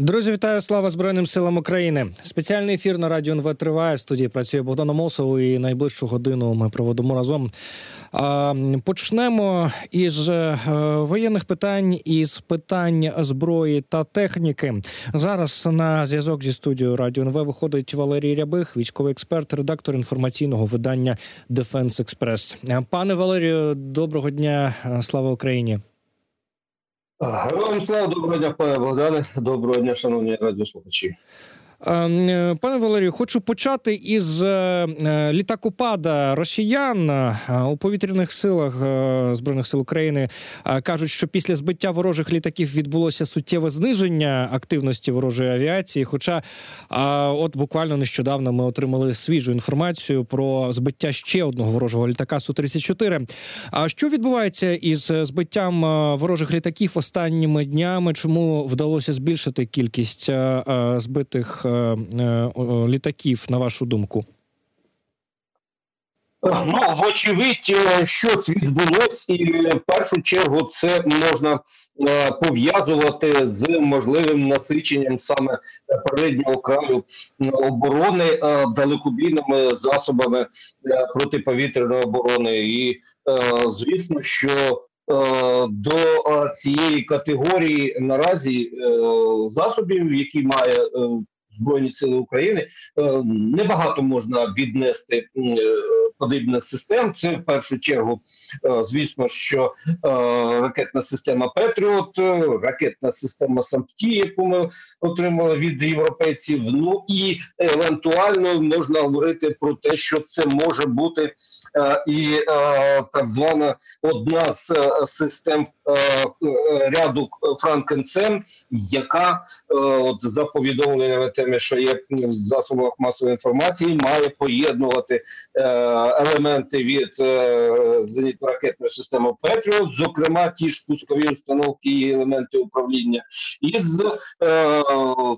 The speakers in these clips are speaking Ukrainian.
Друзі, вітаю! Слава Збройним силам України! Спеціальний ефір на радіо НВ триває. В студії працює Богдан Мосов і найближчу годину ми проводимо разом. Почнемо із е, воєнних питань із питань зброї та техніки. Зараз на зв'язок зі студією Радіо НВ виходить Валерій Рябих, військовий експерт, редактор інформаційного видання Defense Express. Пане Валерію, доброго дня! Слава Україні! Героям слава доброго дня, пане Богдане. Доброго дня, шановні радіослухачі. Ем, е, пане Валерію, хочу почати із е, е, літакопада росіян у повітряних силах збройних сил України. кажуть, що після збиття ворожих літаків відбулося суттєве зниження активності ворожої авіації. Хоча, от буквально нещодавно ми отримали свіжу інформацію про збиття ще одного ворожого літака су 34 А що відбувається із збиттям ворожих літаків останніми днями? Чому вдалося збільшити кількість збитих? Е, е, літаків, на вашу думку? Ну, вочевидь, е, щось відбулось, і в першу чергу це можна пов'язувати з можливим насиченням саме переднього краю оборони далекобійними засобами протиповітряної оборони. І звісно, що до цієї категорії наразі засобів, які має Збройні Сили України е, небагато можна віднести е, подібних систем. Це в першу чергу, е, звісно, що ракетна система Петріот, ракетна система Сампті, яку ми отримали від європейців. Ну і евентуально можна говорити про те, що це може бути і так звана одна з систем ряду FrankenSAM, яка от за повідомленнями теми, що є в засобах масової інформації, має поєднувати е, елементи від е, зенітно-ракетної системи Patriot, зокрема ті ж пускові установки і елементи управління, із е,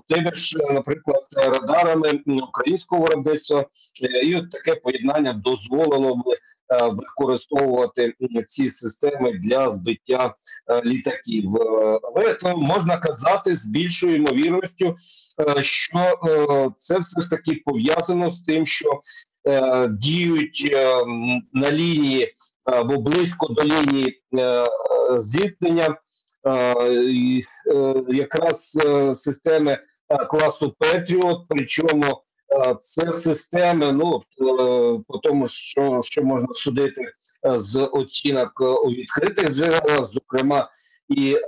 тими ж, наприклад, радарами українського виробництва, е, і от таке поєднання дозволило б Е, використовувати ці системи для збиття е, літаків. Е, але то можна казати з більшою ймовірністю, що це все ж таки пов'язано з тим, що діють на лінії або близько до лінії зіткнення. Якраз системи класу Петріот, причому це системи, ну е, по тому, що що можна судити е, з оцінок у відкритих джерелах, зокрема і е,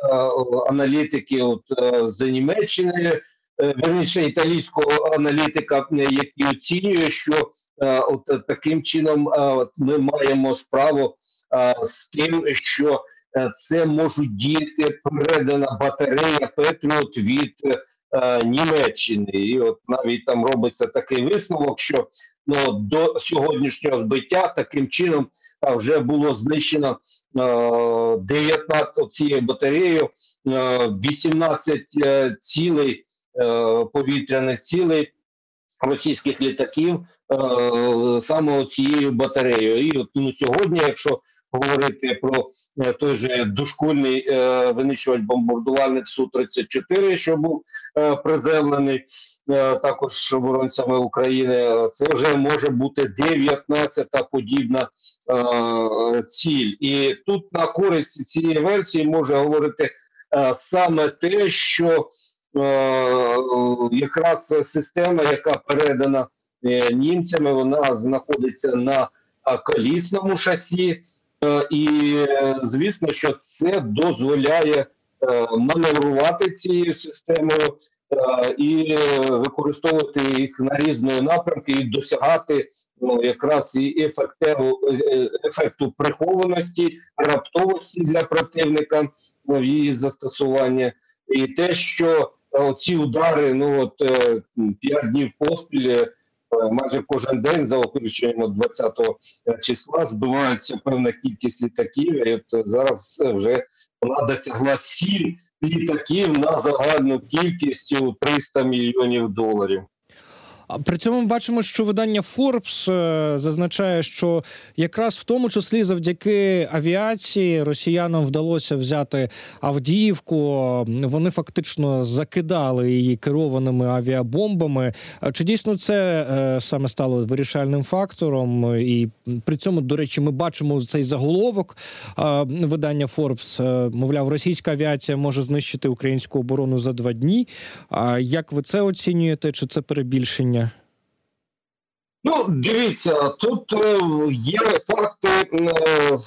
аналітики, от з Німеччини, верніше італійського аналітика, який оцінює, що от таким чином ми маємо справу з тим, що це можуть діяти передана батарея Петріот від Е, Німеччини, і от навіть там робиться такий висновок, що ну до сьогоднішнього збиття таким чином а, вже було знищено е, 19 цією батареєю, е, 18 е, цілей е, повітряних цілей. Російських літаків е, саме цією батареєю, і от ну, сьогодні, якщо говорити про е, той же дошкольний е, винищувач бомбардувальник су 34 що був е, приземлений також оборонцями України. Це вже може бути 19-та подібна ціль, і тут на користь цієї версії може говорити саме те, що якраз система, яка передана німцями, вона знаходиться на колісному шасі. Е, і звісно, що це дозволяє е, маневрувати цією системою е, і використовувати їх на різної напрямки і досягати ну, якраз і ефекту, ефекту прихованості, раптовості для противника в її застосування, і те, що ці удари, ну от п'ять днів поспіль. Е, майже кожен день за виключенням 20 числа збиваються певна кількість літаків. і от Зараз вже вона досягла 7 літаків на загальну кількість 300 мільйонів доларів. При цьому ми бачимо, що видання Forbes е, зазначає, що якраз в тому числі завдяки авіації росіянам вдалося взяти Авдіївку. Вони фактично закидали її керованими авіабомбами. Чи дійсно це е, саме стало вирішальним фактором? І при цьому, до речі, ми бачимо цей заголовок е, видання Forbes. Мовляв, російська авіація може знищити українську оборону за два дні. А як ви це оцінюєте? Чи це перебільшення? Ну, дивіться, тут е, є факти е,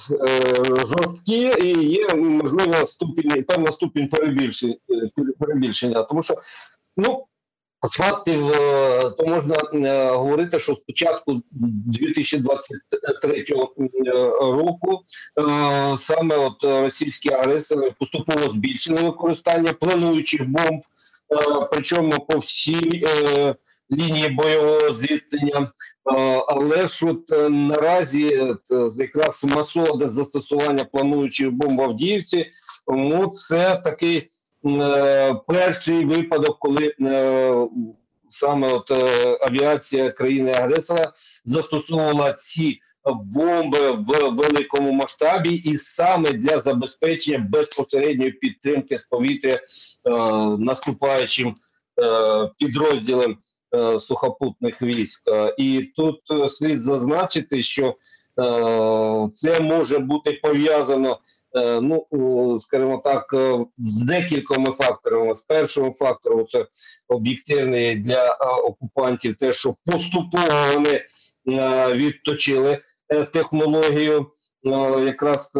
жорсткі і є можливо ступінь, певна ступінь перебільшення, перебільшення. Тому що ну, з фактів то можна говорити, що з початку 2023 року саме от російські агресори поступово збільшили використання плануючих бомб, причому по всій лінії бойового зіткнення. Але ж от е, наразі якраз масове застосування плануючих бомб в Авдіївці, ну це такий е, перший випадок, коли е, саме от авіація країни-агресора застосовувала ці. Бомби в великому масштабі, і саме для забезпечення безпосередньої підтримки з повітря е, наступаючим е, підрозділам Е, сухопутних військ. Е, і тут е, слід зазначити, що це може бути пов'язано, ну скажімо так, з декількома факторами. З першим фактором це об'єктивний для окупантів, те, що поступово вони відточили технологію. Якраз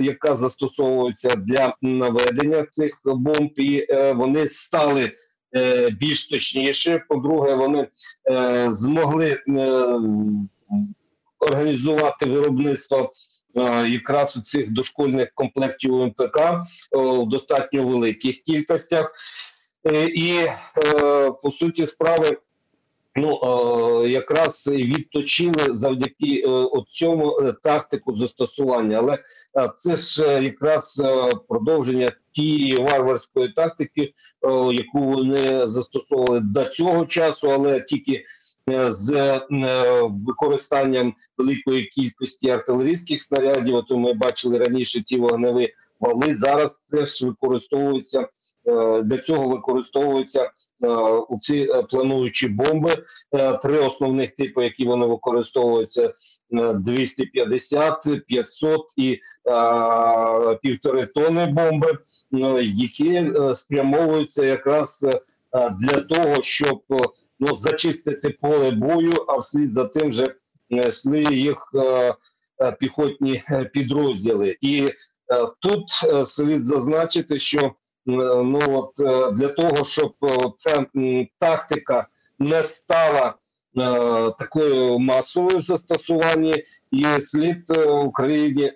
яка застосовується для наведення цих бомб, і вони стали Е, більш точніше. По-друге, вони е, змогли е, організувати виробництво. Якраз у цих дошкольних комплектів МПК в достатньо великих кількостях, і по суті справи ну якраз відточили завдяки цьому тактику застосування, але це ж якраз продовження тієї варварської тактики, яку вони застосовували до цього часу, але тільки е, з е, використанням великої кількості артилерійських снарядів. От ми бачили раніше ті вогневі вали. Зараз це ж використовується Е, для цього використовуються е, у ці е, плануючі бомби. Три основних типи, які вони використовуються: 250, 500 і півтори тони бомби, які спрямовуються якраз. Для того щоб ну зачистити поле бою, а вслід за тим вже йшли їх піхотні підрозділи, і тут слід зазначити, що ну от е, для того, щоб е, ця тактика не стала. Е, такою масовою застосуванні і слід Україні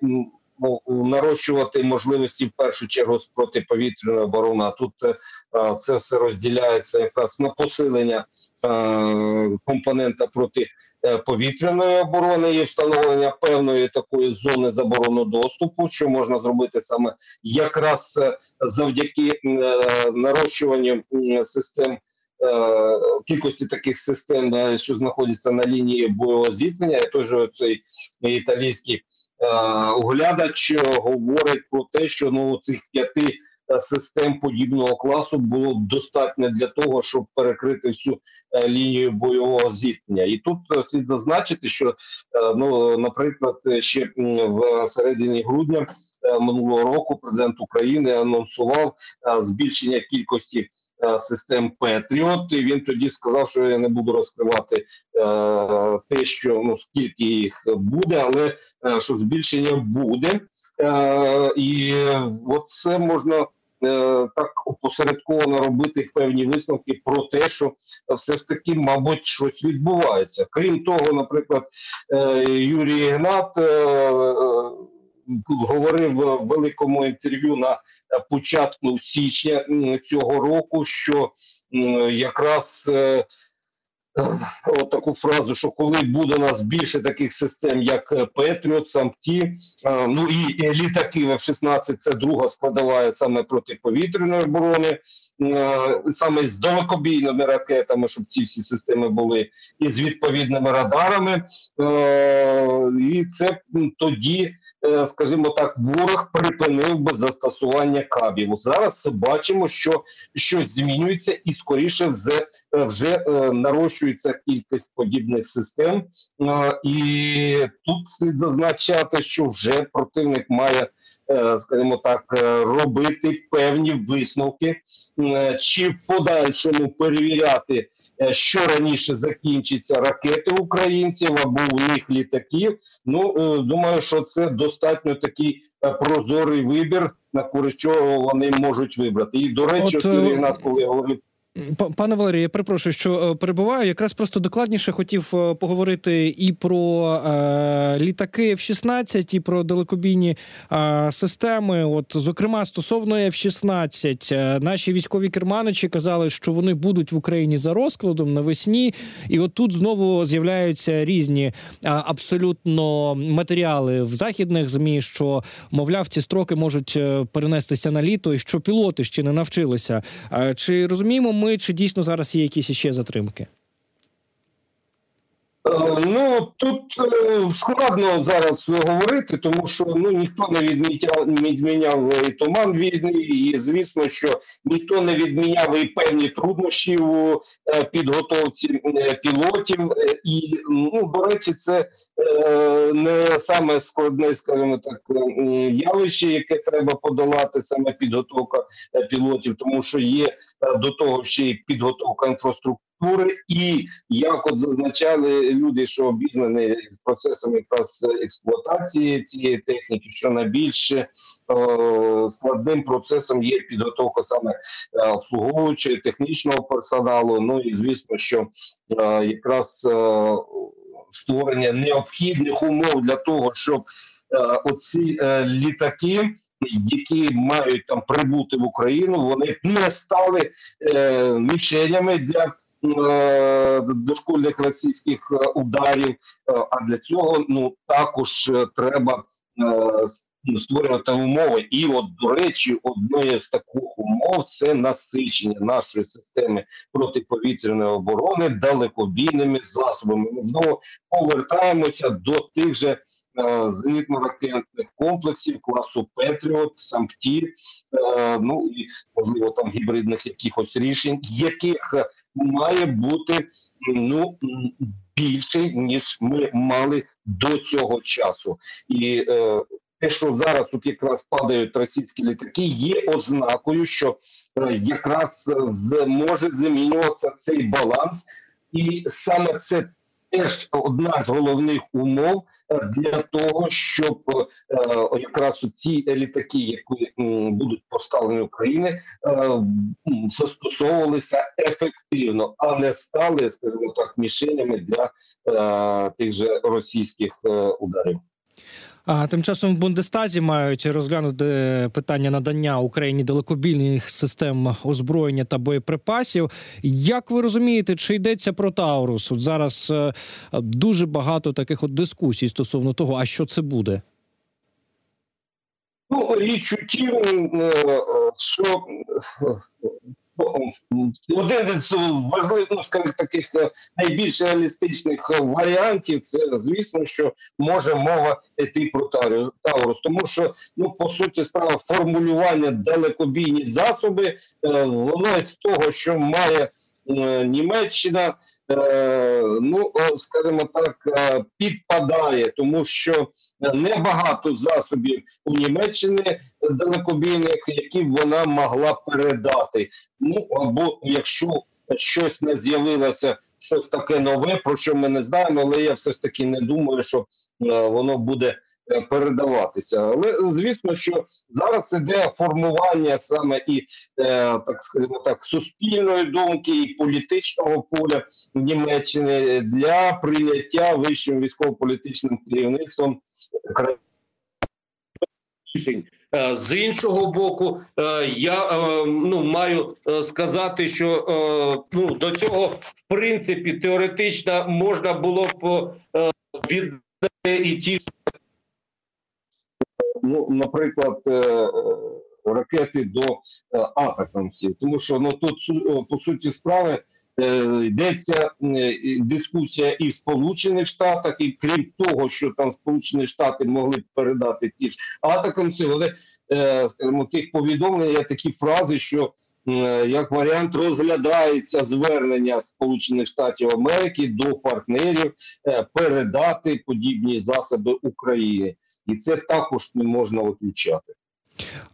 нарощувати можливості в першу чергу з протиповітряної оборони. Тут е, це все розділяється якраз на посилення е, компонента протиповітряної оборони і встановлення певної такої зони заборону доступу, що можна зробити саме якраз е, завдяки нарощуванню систем. Кількості таких систем, що знаходяться на лінії бойового зіткнення, же цей італійський Е, оглядач говорить про те, що ну цих п'яти е, систем подібного класу було достатньо для того, щоб перекрити всю е, лінію бойового зіткнення. І тут слід зазначити, що ну, наприклад, ще в середині грудня минулого року президент України анонсував збільшення кількості Е, систем Петріот. І він тоді сказав, що я не буду розкривати е, те, що ну скільки їх буде, але е, що збільшення буде, і от це можна. Так опосередковано робити певні висновки про те, що все ж таки, мабуть, щось відбувається. Крім того, наприклад, Юрій Ігнат говорив в великому інтерв'ю на початку січня цього року, що якраз е, от таку фразу, що коли буде у нас більше таких систем, як Петріот, Сампті, ну і літаки F-16 це друга складова саме протиповітряної оборони, саме з далекобійними ракетами, щоб ці всі системи були і з відповідними радарами, і це тоді, е, скажімо так, ворог припинив би застосування кабів. Зараз бачимо, що щось змінюється, і скоріше вже нарощується нарощується кількість подібних систем, і тут слід зазначати, що вже противник має, е, скажімо так, е, робити певні висновки, е, чи в подальшому перевіряти, що раніше закінчиться ракети українців або у них літаків. Ну думаю, що це достатньо такий прозорий вибір, на користь чого вони можуть вибрати. І до речі, От, коли говорив Пане Валерію, я перепрошую, що е, перебуваю. Якраз просто докладніше хотів е, поговорити і про е, літаки F-16, і про далекобійні е, системи. От, зокрема, стосовно F-16, е, наші військові керманичі казали, що вони будуть в Україні за розкладом навесні, і от тут знову з'являються різні абсолютно матеріали в західних змі, що мовляв, ці строки можуть перенестися на літо, і що пілоти ще не навчилися. Чи розуміємо? Ми, чи дійсно зараз є якісь ще затримки? Е, ну тут е, складно зараз говорити, тому що ну ніхто не відміняв відміняв і туман війни, і звісно, що ніхто не відміняв і певні труднощі у е, підготовці пілотів. І ну до речі, це не саме складне, скажімо так, явище, яке треба подолати, саме підготовка пілотів, тому що є до того ще й підготовка інфраструктури культури, і як от зазначали люди, що обізнані з процесом якраз експлуатації цієї техніки, що найбільше о, складним процесом є підготовка саме е, обслуговуючого технічного персоналу. Ну і звісно, що е, якраз е, створення необхідних умов для того, щоб оці літаки. Які мають там прибути в Україну, вони не стали е, мішенями для дошкольних російських е, ударів. Е, а для цього ну також треба створювати умови. І, от до речі, одною з таких умов це насичення нашої системи протиповітряної оборони далекобійними засобами. Ми знову повертаємося до тих же зенітно-ракетних комплексів класу Петріот, Сампті, ну і можливо там гібридних якихось рішень, яких має бути ну більше ніж ми мали до цього часу, і е, те, що зараз тут якраз падають російські літаки, є ознакою, що е, якраз може змінюватися цей баланс, і саме це теж одна з головних умов е, для того, щоб е, якраз ці літаки, які будуть поставлені в Україні, е, застосовувалися ефективно, а не стали скажімо так мішенями для тих же російських ударів. А тим часом в Бундестазі мають розглянути питання надання Україні далекобільних систем озброєння та боєприпасів. Як ви розумієте, чи йдеться про Таурус? От зараз е, дуже багато таких от дискусій стосовно того, а що це буде? Ну, річ у тім, е, е, що один з важливих, ну скажімо, таких е, найбільш реалістичних е, варіантів, це звісно, що може мова йти про Таурус, тому що ну по суті справа формулювання далекобійні засоби, е, воно з того, що має Німеччина, ну скажімо так, підпадає, тому що небагато засобів у Німеччини далекобійних, які вона могла передати. Ну або якщо щось не з'явилося, щось таке нове, про що ми не знаємо, але я все ж таки не думаю, що воно буде Е, передаватися. Але звісно, що зараз іде формування саме і е, так скажімо так суспільної думки і політичного поля в Німеччині для прийняття вищим військово-політичним керівництвом рішень З іншого боку, я ну маю сказати, що ну до цього в принципі теоретично можна було б віддати і ті ну, наприклад, е, е, ракети до е, атакамсів, тому що ну тут по суті справи йдеться дискусія і в Сполучених Штатах, і крім того, що там Сполучені Штати могли б передати ті ж атакамси, вони скажімо, тих повідомлень є такі фрази, що як варіант розглядається звернення Сполучених Штатів Америки до партнерів передати подібні засоби Україні, і це також не можна виключати.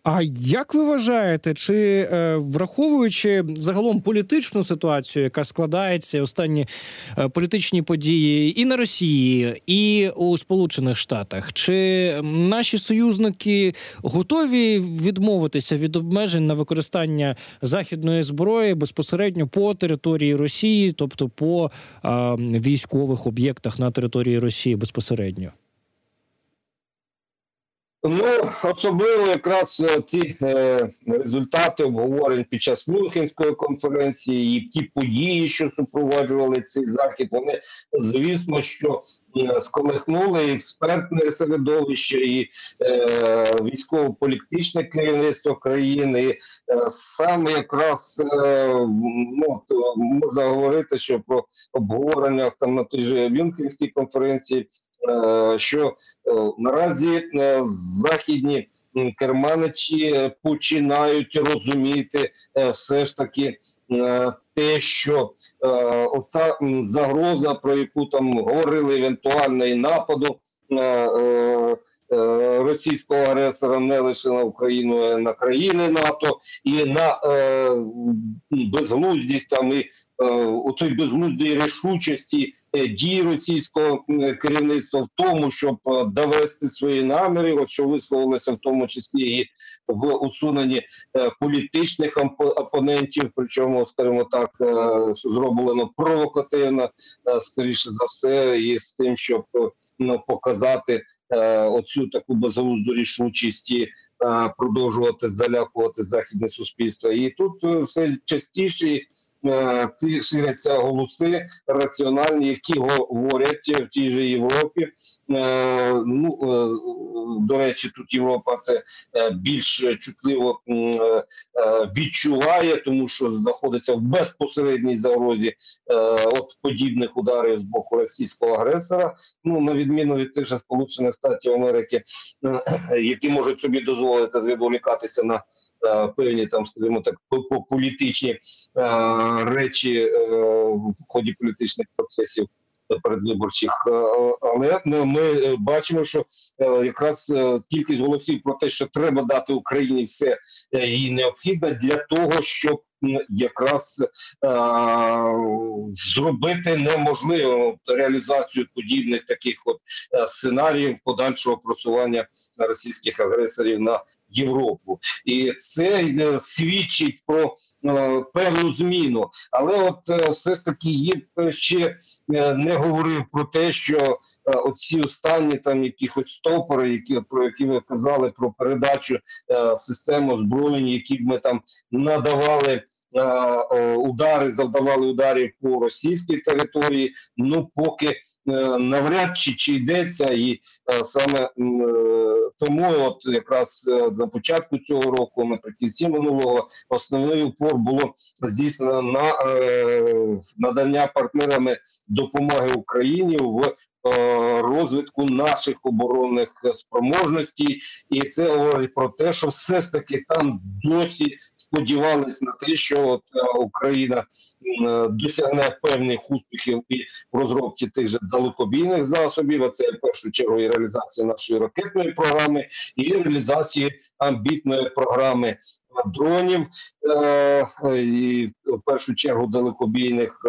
А як ви вважаєте, чи е, враховуючи загалом політичну ситуацію, яка складається останні е, політичні події і на Росії, і у Сполучених Штатах, чи наші союзники готові відмовитися від обмежень на використання західної зброї безпосередньо по території Росії, тобто по е, військових об'єктах на території Росії безпосередньо? Ну особливо якраз е, ті е, результати обговорень під час Мюнхенської конференції, і ті події, що супроводжували цей захід, вони звісно, що е, сколихнули експертне середовище і е, військово-політичне керівництво країни. І, е, саме якраз е, ну, можна говорити, що про обговорення же Мюнхенській конференції. Е, що е, наразі е, західні керманичі починають розуміти все ж таки те, що оця загроза, про яку там говорили евентуально і нападу. Російського агресора не лише на Україну, а на країни НАТО. І на безглуздість там і у цій безглуздій рішучості Е, дії російського керівництва в тому, щоб е, довести свої наміри, от що висловилося в тому числі і в усуненні е, політичних опонентів, причому, скажімо так, що зроблено провокативно, скоріше за все, і з тим, щоб ну, показати оцю таку безглузду рішучість і продовжувати залякувати західне суспільство. І тут все частіше. Е, ці ширяться голоси раціональні, які говорять в тій же Європі. Е, ну е, до речі, тут Європа це більш чутливо відчуває, тому що знаходиться в безпосередній загрозі от подібних ударів з боку російського агресора. Ну на відміну від тих же сполучених штатів Америки, які можуть собі дозволити відволікатися на певні там, скажімо так, політичні речі е, в ході політичних процесів передвиборчих, е, але ми бачимо, що е, якраз кількість голосів про те, що треба дати Україні все їй необхідно для того, щоб якраз зробити неможливо реалізацію подібних таких от сценаріїв подальшого просування російських агресорів на Європу, і це е, свідчить про е, певну зміну. Але от е, все ж таки є ще не говорив про те, що оці останні там якихось стопори, які про які ви казали про передачу систем озброєнь, які ми там надавали. Удари завдавали ударів по російській території. Ну поки е, навряд чи чи йдеться, і е, саме е, тому, от якраз на початку цього року, наприкінці минулого, основний упор було здійснено на надання партнерами допомоги Україні в Е, розвитку наших оборонних спроможностей, і це говорить про те, що все ж таки там досі сподівались на те, що от е, Україна е, досягне певних успіхів і в розробці тих же далекобійних засобів. А це в першу чергу і реалізація нашої ракетної програми, і реалізації амбітної програми дронів, і в першу чергу далекобійних.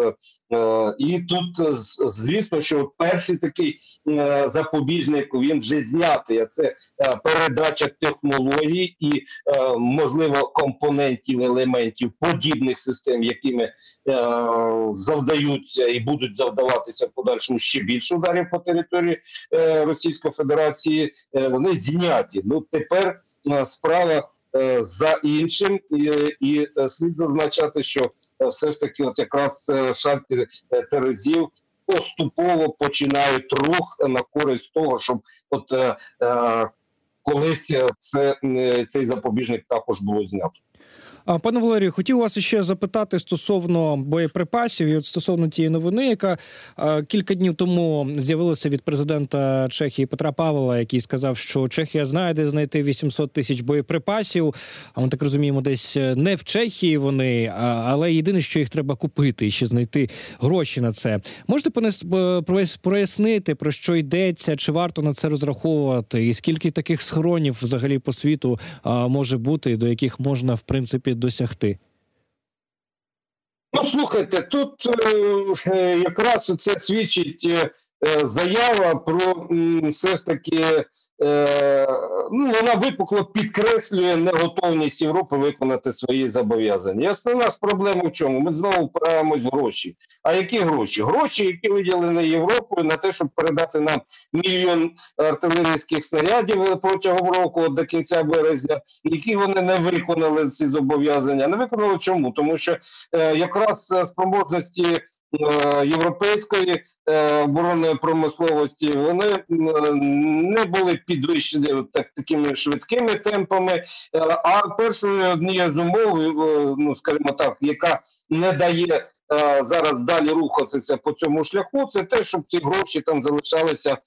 І тут звісно, що перший такий запобіжник він вже знятий. Це передача технологій і можливо компонентів елементів подібних систем, якими завдаються і будуть завдаватися в подальшому ще більше ударів по території Російської Федерації. Вони зняті. Ну тепер справа. Е, за іншим, і, і е, слід зазначати, що е, все ж таки, от якраз шальти Терезів поступово починають рух на користь того, щоб от е, колись це цей запобіжник також було знято. Пане Валерію, хотів вас ще запитати стосовно боєприпасів і от стосовно тієї новини, яка кілька днів тому з'явилася від президента Чехії Петра Павла, який сказав, що Чехія знає, де знайти 800 тисяч боєприпасів. А ми так розуміємо, десь е, не в Чехії вони, але єдине, що їх треба купити і ще знайти гроші на це. Можете прояснити, про що йдеться, чи варто на це розраховувати, і скільки таких схоронів взагалі по світу може бути, до яких можна в принципі досягти? Ну, слухайте, тут е, е якраз це свідчить Е, заява про все ж таки е, ну вона випукло підкреслює неготовність Європи виконати свої зобов'язання. І основна проблема в чому? Ми знову впираємось в гроші. А які гроші? Гроші, які виділені Європою на те, щоб передати нам мільйон артилерійських снарядів протягом року до кінця березня, які вони не виконали ці зобов'язання. Не виконали чому? Тому що е, якраз спроможності. Е, європейської е, оборонної промисловості вони не були підвищені так такими швидкими темпами. Е, а першою однією з умов, ну скажімо так, яка не дає зараз далі рухатися по цьому шляху, це те, щоб ці гроші там залишалися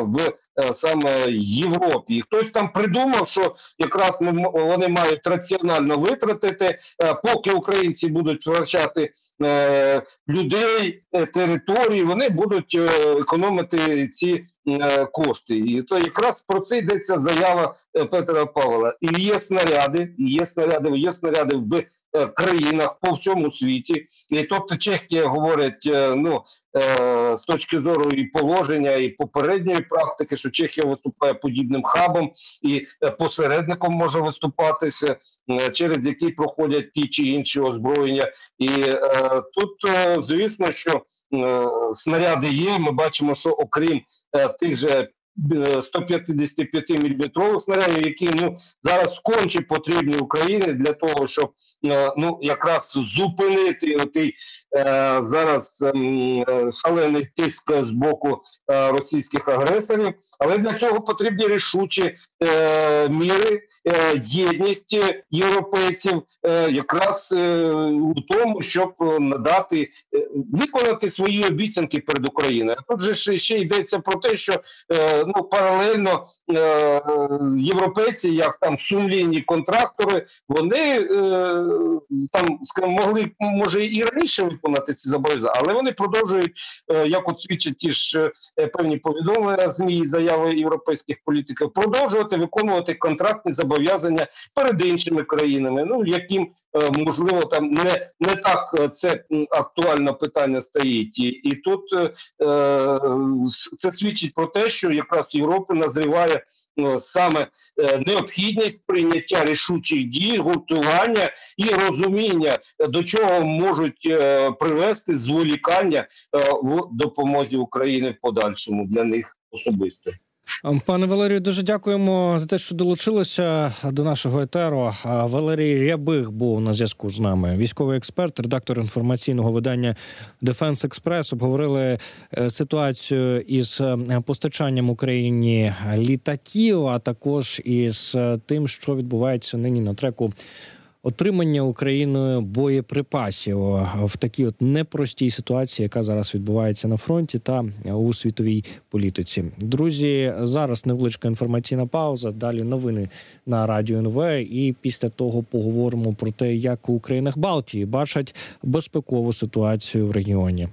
в саме Європі. І Хтось там придумав, що якраз вони мають раціонально витратити, поки українці будуть втрачати е, людей, е, території, вони будуть е, економити ці кошти. І то якраз про це йдеться заява Петра Павла. І є снаряди, і є снаряди, є снаряди в. Країнах по всьому світі, і тобто Чехія говорить, ну з точки зору і положення, і попередньої практики, що Чехія виступає подібним хабом і е, посередником може виступатися, е, через який проходять ті чи інші озброєння. І е, тут звісно, що снаряди є. Ми бачимо, що окрім тих же 155 мм снарядів, які ну зараз конче потрібні Україні для того, щоб е, ну якраз зупинити отий е, зараз ем, е, шалений тиск з боку е, російських агресорів. Але для цього потрібні рішучі е, міри, е, єдність європейців, е, якраз е, у тому, щоб надати е, виконати свої обіцянки перед Україною. Тут же ще, йдеться про те, що е, ну паралельно е, європейці, як там сумлінні контрактори, вони е, там могли може і раніше виконати ці зобов'язання, але вони продовжують, е, як от свідчать ті ж е, певні повідомлення змі заяви європейських політиків, продовжувати виконувати контрактні зобов'язання перед іншими країнами. Ну яким е, можливо там не не так е, це актуальне питання стоїть, і, і тут е, е це свідчить про те, що якраз якраз Європи назріває ну, саме е, необхідність прийняття рішучих дій, гуртування і розуміння, до чого можуть е, привести зволікання е, в допомозі України в подальшому для них особисто. Пане Валерію, дуже дякуємо за те, що долучилися до нашого етеру. Валерій Рябих був на зв'язку з нами. Військовий експерт, редактор інформаційного видання Defense Express. Обговорили е, ситуацію із е, постачанням Україні літаків, а також із е, тим, що відбувається нині на треку отримання Україною боєприпасів в такій от непростій ситуації, яка зараз відбувається на фронті та у світовій політиці. Друзі, зараз невеличка інформаційна пауза. Далі новини на радіо НВ. І після того поговоримо про те, як у країнах Балтії бачать безпекову ситуацію в регіоні.